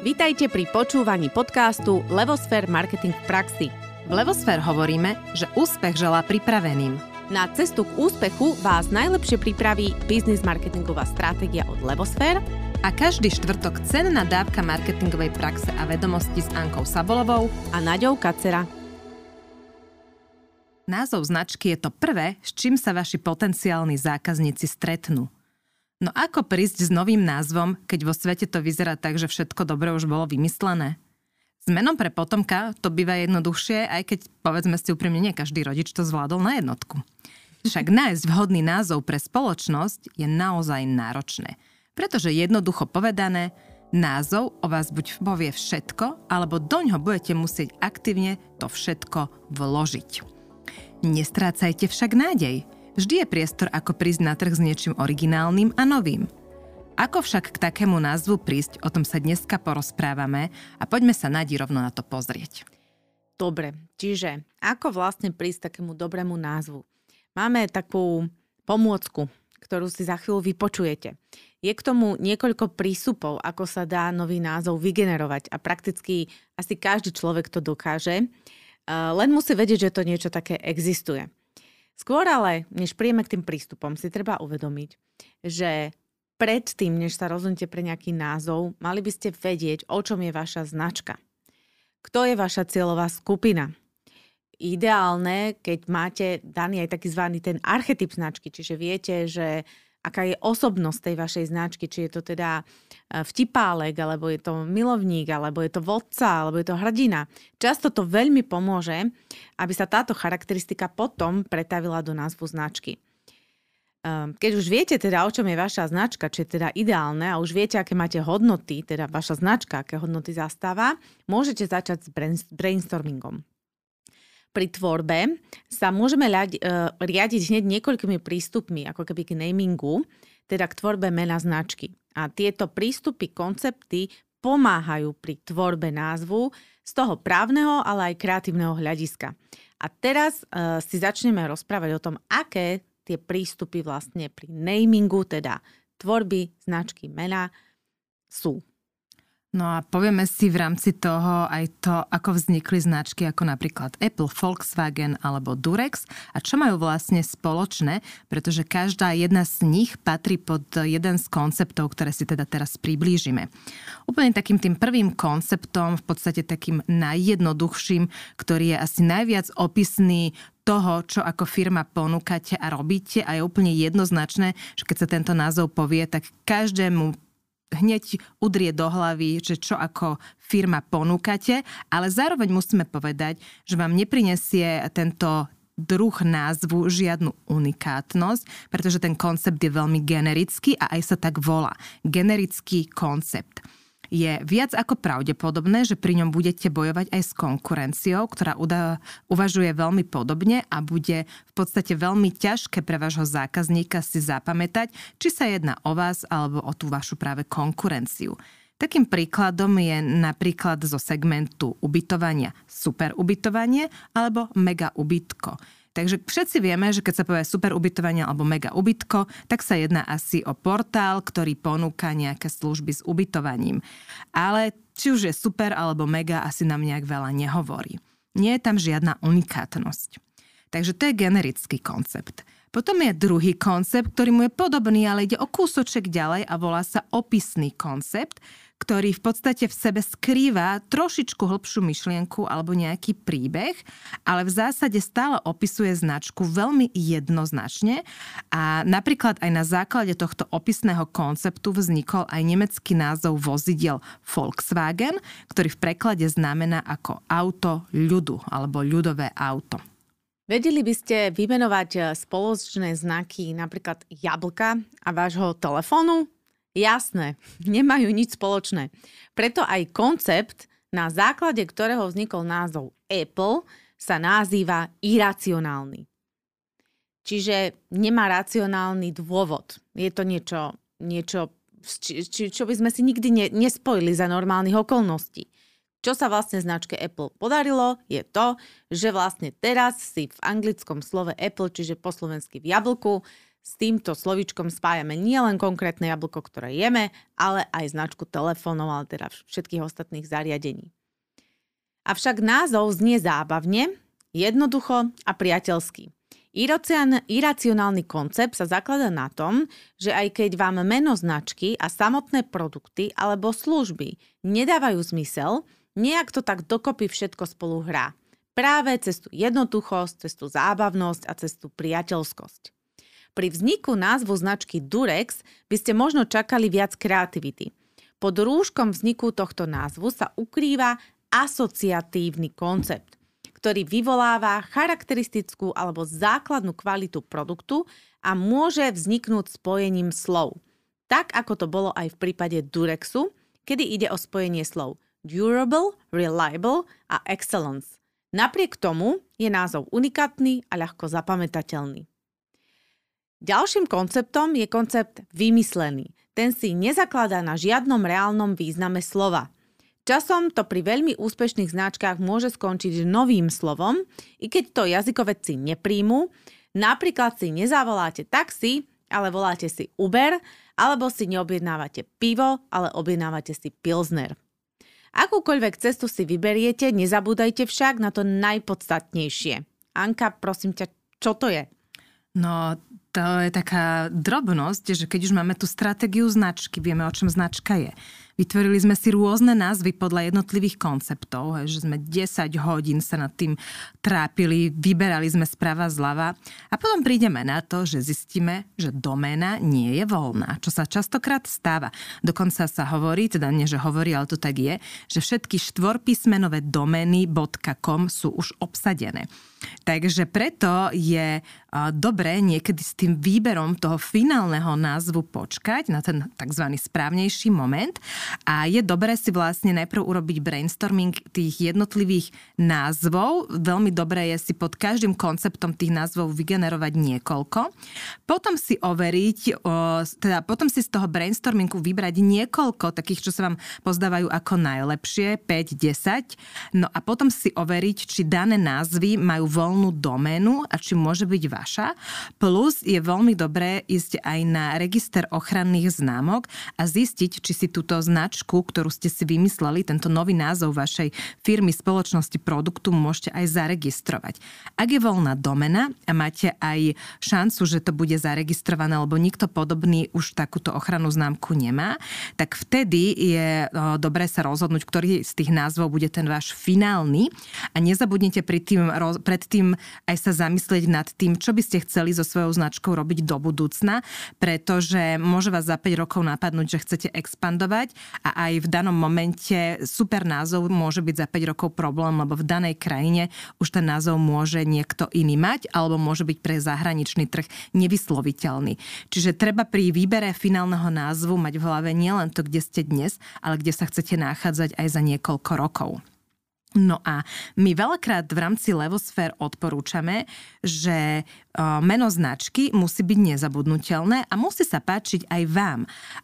Vítajte pri počúvaní podcastu Levosfér Marketing v praxi. V Levosfér hovoríme, že úspech želá pripraveným. Na cestu k úspechu vás najlepšie pripraví biznis marketingová stratégia od Levosfér a každý štvrtok cenná dávka marketingovej praxe a vedomosti s Ankou Sabolovou a Naďou Kacera. Názov značky je to prvé, s čím sa vaši potenciálni zákazníci stretnú – No ako prísť s novým názvom, keď vo svete to vyzerá tak, že všetko dobre už bolo vymyslené? S menom pre potomka to býva jednoduchšie, aj keď povedzme si úprimne, nie každý rodič to zvládol na jednotku. Však nájsť vhodný názov pre spoločnosť je naozaj náročné. Pretože jednoducho povedané, názov o vás buď povie všetko, alebo doň ho budete musieť aktívne to všetko vložiť. Nestrácajte však nádej – Vždy je priestor, ako prísť na trh s niečím originálnym a novým. Ako však k takému názvu prísť, o tom sa dneska porozprávame a poďme sa nadi rovno na to pozrieť. Dobre, čiže ako vlastne prísť takému dobrému názvu? Máme takú pomôcku, ktorú si za chvíľu vypočujete. Je k tomu niekoľko prísupov, ako sa dá nový názov vygenerovať a prakticky asi každý človek to dokáže. Len musí vedieť, že to niečo také existuje. Skôr ale, než príjeme k tým prístupom, si treba uvedomiť, že predtým, než sa rozhodnete pre nejaký názov, mali by ste vedieť, o čom je vaša značka. Kto je vaša cieľová skupina? Ideálne, keď máte daný aj taký zvaný ten archetyp značky, čiže viete, že aká je osobnosť tej vašej značky, či je to teda e, vtipálek, alebo je to milovník, alebo je to vodca, alebo je to hrdina. Často to veľmi pomôže, aby sa táto charakteristika potom pretavila do názvu značky. Ehm, keď už viete teda, o čom je vaša značka, čo je teda ideálne a už viete, aké máte hodnoty, teda vaša značka, aké hodnoty zastáva, môžete začať s brainstormingom pri tvorbe sa môžeme uh, riadiť hneď niekoľkými prístupmi, ako keby k namingu, teda k tvorbe mena značky. A tieto prístupy, koncepty pomáhajú pri tvorbe názvu z toho právneho, ale aj kreatívneho hľadiska. A teraz uh, si začneme rozprávať o tom, aké tie prístupy vlastne pri namingu, teda tvorby značky mena sú. No a povieme si v rámci toho aj to, ako vznikli značky ako napríklad Apple, Volkswagen alebo Durex a čo majú vlastne spoločné, pretože každá jedna z nich patrí pod jeden z konceptov, ktoré si teda teraz priblížime. Úplne takým tým prvým konceptom, v podstate takým najjednoduchším, ktorý je asi najviac opisný toho, čo ako firma ponúkate a robíte a je úplne jednoznačné, že keď sa tento názov povie, tak každému hneď udrie do hlavy, že čo ako firma ponúkate, ale zároveň musíme povedať, že vám neprinesie tento druh názvu žiadnu unikátnosť, pretože ten koncept je veľmi generický a aj sa tak volá. Generický koncept je viac ako pravdepodobné, že pri ňom budete bojovať aj s konkurenciou, ktorá uvažuje veľmi podobne a bude v podstate veľmi ťažké pre vášho zákazníka si zapamätať, či sa jedná o vás alebo o tú vašu práve konkurenciu. Takým príkladom je napríklad zo segmentu ubytovania super ubytovanie alebo mega ubytko. Takže všetci vieme, že keď sa povie super ubytovanie alebo mega ubytko, tak sa jedná asi o portál, ktorý ponúka nejaké služby s ubytovaním. Ale či už je super alebo mega, asi nám nejak veľa nehovorí. Nie je tam žiadna unikátnosť. Takže to je generický koncept. Potom je druhý koncept, ktorý mu je podobný, ale ide o kúsoček ďalej a volá sa opisný koncept, ktorý v podstate v sebe skrýva trošičku hlbšiu myšlienku alebo nejaký príbeh, ale v zásade stále opisuje značku veľmi jednoznačne a napríklad aj na základe tohto opisného konceptu vznikol aj nemecký názov vozidiel Volkswagen, ktorý v preklade znamená ako auto ľudu alebo ľudové auto. Vedeli by ste vymenovať spoločné znaky napríklad jablka a vášho telefónu? Jasné, nemajú nič spoločné. Preto aj koncept, na základe ktorého vznikol názov Apple, sa nazýva iracionálny. Čiže nemá racionálny dôvod. Je to niečo, niečo či, či, čo by sme si nikdy ne, nespojili za normálnych okolností. Čo sa vlastne značke Apple podarilo, je to, že vlastne teraz si v anglickom slove Apple, čiže po slovensky v jablku, s týmto slovičkom spájame nielen konkrétne jablko, ktoré jeme, ale aj značku telefónov, ale teda všetkých ostatných zariadení. Avšak názov znie zábavne, jednoducho a priateľsky. Iracionálny koncept sa zaklada na tom, že aj keď vám meno značky a samotné produkty alebo služby nedávajú zmysel, nejak to tak dokopy všetko spolu hrá. Práve cez tú jednoduchosť, cez tú zábavnosť a cez tú priateľskosť. Pri vzniku názvu značky Durex by ste možno čakali viac kreativity. Pod rúškom vzniku tohto názvu sa ukrýva asociatívny koncept ktorý vyvoláva charakteristickú alebo základnú kvalitu produktu a môže vzniknúť spojením slov. Tak ako to bolo aj v prípade Durexu, kedy ide o spojenie slov durable, reliable a excellence. Napriek tomu je názov unikátny a ľahko zapamätateľný. Ďalším konceptom je koncept vymyslený. Ten si nezakladá na žiadnom reálnom význame slova – Časom to pri veľmi úspešných značkách môže skončiť novým slovom, i keď to jazykovedci nepríjmu. Napríklad si nezavoláte taxi, ale voláte si Uber, alebo si neobjednávate pivo, ale objednávate si Pilsner. Akúkoľvek cestu si vyberiete, nezabúdajte však na to najpodstatnejšie. Anka, prosím ťa, čo to je? No, to je taká drobnosť, že keď už máme tú stratégiu značky, vieme, o čom značka je. Vytvorili sme si rôzne názvy podľa jednotlivých konceptov, že sme 10 hodín sa nad tým trápili, vyberali sme sprava zľava a potom prídeme na to, že zistíme, že doména nie je voľná, čo sa častokrát stáva. Dokonca sa hovorí, teda nie, že hovorí, ale to tak je, že všetky štvorpísmenové domény .com sú už obsadené. Takže preto je dobré niekedy s tým výberom toho finálneho názvu počkať na ten tzv. správnejší moment a je dobré si vlastne najprv urobiť brainstorming tých jednotlivých názvov. Veľmi dobré je si pod každým konceptom tých názvov vygenerovať niekoľko. Potom si overiť, teda potom si z toho brainstormingu vybrať niekoľko takých, čo sa vám pozdávajú ako najlepšie, 5-10. No a potom si overiť, či dané názvy majú voľnú doménu a či môže byť vaša. Plus je veľmi dobré ísť aj na register ochranných známok a zistiť, či si túto značku, ktorú ste si vymysleli, tento nový názov vašej firmy, spoločnosti, produktu môžete aj zaregistrovať. Ak je voľná domena a máte aj šancu, že to bude zaregistrované, lebo nikto podobný už takúto ochrannú známku nemá, tak vtedy je dobré sa rozhodnúť, ktorý z tých názvov bude ten váš finálny a nezabudnite pri tým, pred aj sa zamyslieť nad tým, čo by ste chceli so svojou značkou robiť do budúcna, pretože môže vás za 5 rokov napadnúť, že chcete expandovať a aj v danom momente super názov môže byť za 5 rokov problém, lebo v danej krajine už ten názov môže niekto iný mať alebo môže byť pre zahraničný trh nevysloviteľný. Čiže treba pri výbere finálneho názvu mať v hlave nielen to, kde ste dnes, ale kde sa chcete nachádzať aj za niekoľko rokov. No a my veľakrát v rámci Levosfér odporúčame, že meno značky musí byť nezabudnutelné a musí sa páčiť aj vám.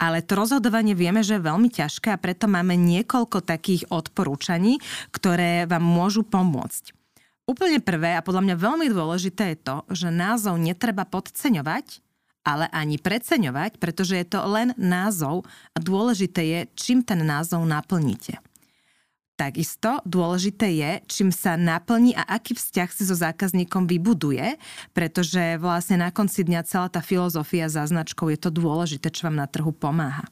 Ale to rozhodovanie vieme, že je veľmi ťažké a preto máme niekoľko takých odporúčaní, ktoré vám môžu pomôcť. Úplne prvé a podľa mňa veľmi dôležité je to, že názov netreba podceňovať, ale ani preceňovať, pretože je to len názov a dôležité je, čím ten názov naplníte. Takisto dôležité je, čím sa naplní a aký vzťah si so zákazníkom vybuduje, pretože vlastne na konci dňa celá tá filozofia za značkou je to dôležité, čo vám na trhu pomáha.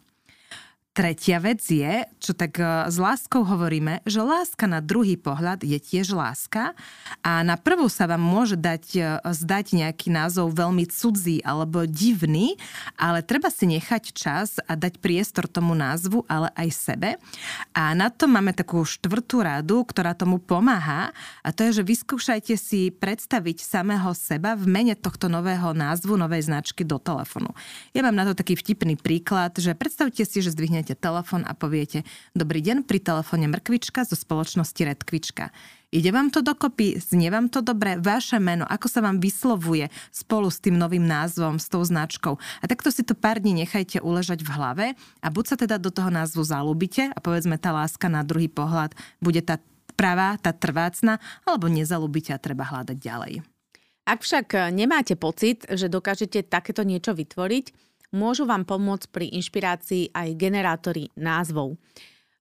Tretia vec je, čo tak e, s láskou hovoríme, že láska na druhý pohľad je tiež láska a na prvú sa vám môže dať, e, zdať nejaký názov veľmi cudzí alebo divný, ale treba si nechať čas a dať priestor tomu názvu, ale aj sebe. A na to máme takú štvrtú radu, ktorá tomu pomáha a to je, že vyskúšajte si predstaviť samého seba v mene tohto nového názvu, novej značky do telefonu. Ja mám na to taký vtipný príklad, že predstavte si, že zdvihnete zoberiete telefon a poviete Dobrý deň, pri telefóne Mrkvička zo spoločnosti Redkvička. Ide vám to dokopy? Znie vám to dobre? Vaše meno, ako sa vám vyslovuje spolu s tým novým názvom, s tou značkou? A takto si to pár dní nechajte uležať v hlave a buď sa teda do toho názvu zalúbite a povedzme tá láska na druhý pohľad bude tá pravá, tá trvácna, alebo nezalúbite a treba hľadať ďalej. Ak však nemáte pocit, že dokážete takéto niečo vytvoriť, môžu vám pomôcť pri inšpirácii aj generátory názvov.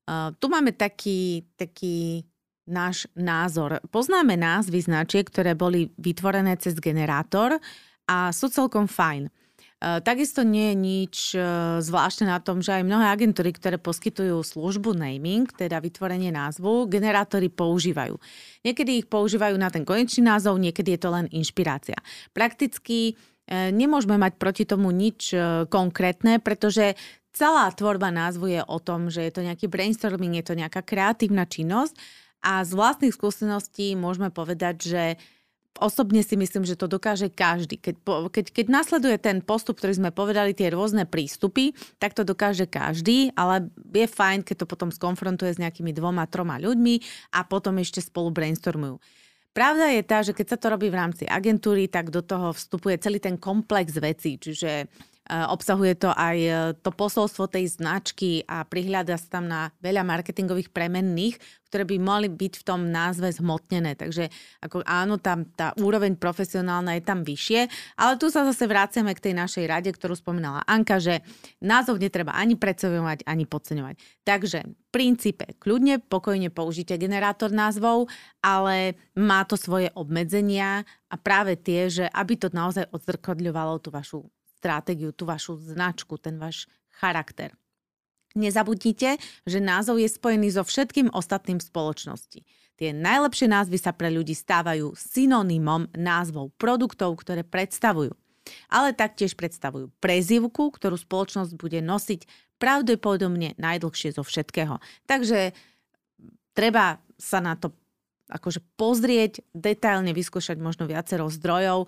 Uh, tu máme taký, taký náš názor. Poznáme názvy značiek, ktoré boli vytvorené cez generátor a sú celkom fajn. Eh, takisto nie je nič eh, zvláštne na tom, že aj mnohé agentúry, ktoré poskytujú službu naming, teda vytvorenie názvu, generátory používajú. Niekedy ich používajú na ten konečný názov, niekedy je to len inšpirácia. Prakticky nemôžeme mať proti tomu nič konkrétne, pretože celá tvorba názvu je o tom, že je to nejaký brainstorming, je to nejaká kreatívna činnosť a z vlastných skúseností môžeme povedať, že osobne si myslím, že to dokáže každý. Keď, keď, keď nasleduje ten postup, ktorý sme povedali, tie rôzne prístupy, tak to dokáže každý, ale je fajn, keď to potom skonfrontuje s nejakými dvoma, troma ľuďmi a potom ešte spolu brainstormujú. Pravda je tá, že keď sa to robí v rámci agentúry, tak do toho vstupuje celý ten komplex vecí, čiže obsahuje to aj eh, to posolstvo tej značky a prihľada sa tam na veľa marketingových premenných, ktoré by mohli byť v tom názve zhmotnené. Takže ako áno, tam tá úroveň profesionálna je tam vyššie, ale tu sa zase vraciame k tej našej rade, ktorú spomínala Anka, že názov netreba ani predstavovať, ani podceňovať. Takže v princípe kľudne, pokojne použite generátor názvov, ale má to svoje obmedzenia a práve tie, že aby to naozaj odzrkodľovalo tú vašu stratégiu, tú vašu značku, ten váš charakter. Nezabudnite, že názov je spojený so všetkým ostatným spoločnosti. Tie najlepšie názvy sa pre ľudí stávajú synonymom názvov produktov, ktoré predstavujú. Ale taktiež predstavujú prezivku, ktorú spoločnosť bude nosiť pravdepodobne najdlhšie zo všetkého. Takže treba sa na to akože pozrieť, detailne vyskúšať možno viacero zdrojov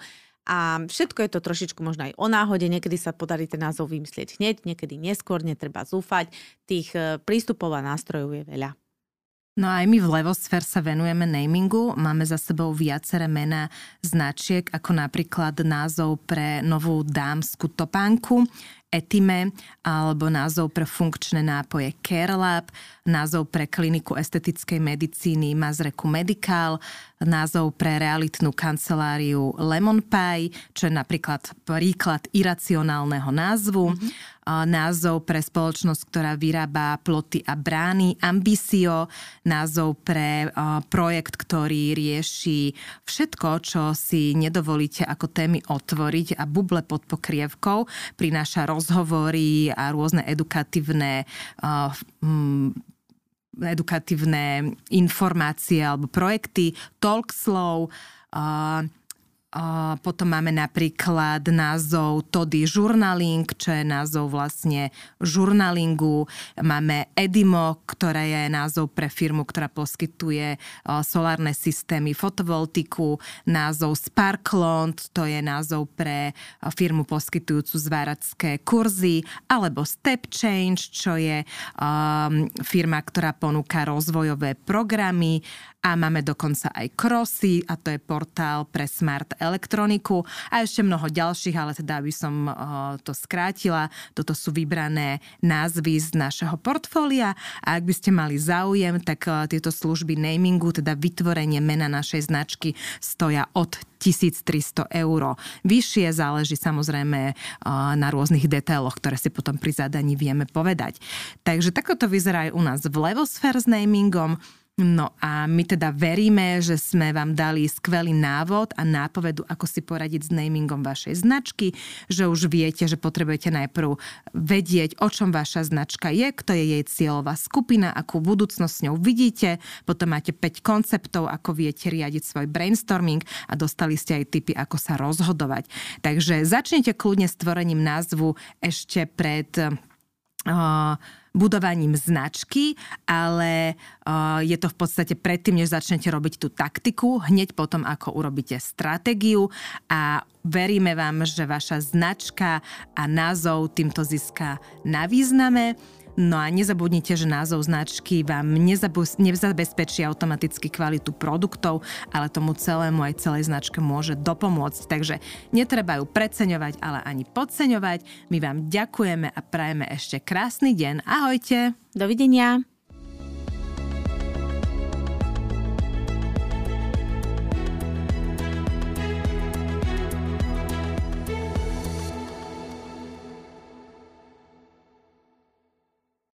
a všetko je to trošičku možno aj o náhode, niekedy sa podarí ten názov vymyslieť hneď, niekedy neskôr, netreba zúfať. Tých e, prístupov a nástrojov je veľa. No aj my v Levosfér sa venujeme namingu. Máme za sebou viaceré mená značiek, ako napríklad názov pre novú dámsku topánku, Etime, alebo názov pre funkčné nápoje CareLab, názov pre kliniku estetickej medicíny Mazreku Medical, názov pre realitnú kanceláriu Lemon Pie, čo je napríklad príklad iracionálneho názvu. Mm-hmm názov pre spoločnosť, ktorá vyrába ploty a brány, Ambicio, názov pre projekt, ktorý rieši všetko, čo si nedovolíte ako témy otvoriť a buble pod pokrievkou, prináša rozhovory a rôzne edukatívne edukatívne informácie alebo projekty, talk slow, potom máme napríklad názov Tody Journaling, čo je názov vlastne žurnalingu. Máme Edimo, ktoré je názov pre firmu, ktorá poskytuje solárne systémy, fotovoltiku. Názov Sparklond, to je názov pre firmu poskytujúcu zváracké kurzy. Alebo Step Change, čo je um, firma, ktorá ponúka rozvojové programy a máme dokonca aj Crossy a to je portál pre smart elektroniku a ešte mnoho ďalších, ale teda by som to skrátila. Toto sú vybrané názvy z našeho portfólia a ak by ste mali záujem, tak tieto služby namingu, teda vytvorenie mena našej značky stoja od 1300 eur. Vyššie záleží samozrejme na rôznych detailoch, ktoré si potom pri zadaní vieme povedať. Takže takto to vyzerá aj u nás v Levosfér s namingom. No a my teda veríme, že sme vám dali skvelý návod a nápovedu, ako si poradiť s namingom vašej značky, že už viete, že potrebujete najprv vedieť, o čom vaša značka je, kto je jej cieľová skupina, akú budúcnosť s ňou vidíte, potom máte 5 konceptov, ako viete riadiť svoj brainstorming a dostali ste aj tipy, ako sa rozhodovať. Takže začnite kľudne s tvorením názvu ešte pred budovaním značky, ale je to v podstate predtým, než začnete robiť tú taktiku, hneď potom, ako urobíte stratégiu a veríme vám, že vaša značka a názov týmto získa na význame. No a nezabudnite, že názov značky vám nezabezpečí automaticky kvalitu produktov, ale tomu celému aj celej značke môže dopomôcť. Takže netreba ju preceňovať, ale ani podceňovať. My vám ďakujeme a prajeme ešte krásny deň. Ahojte! Dovidenia!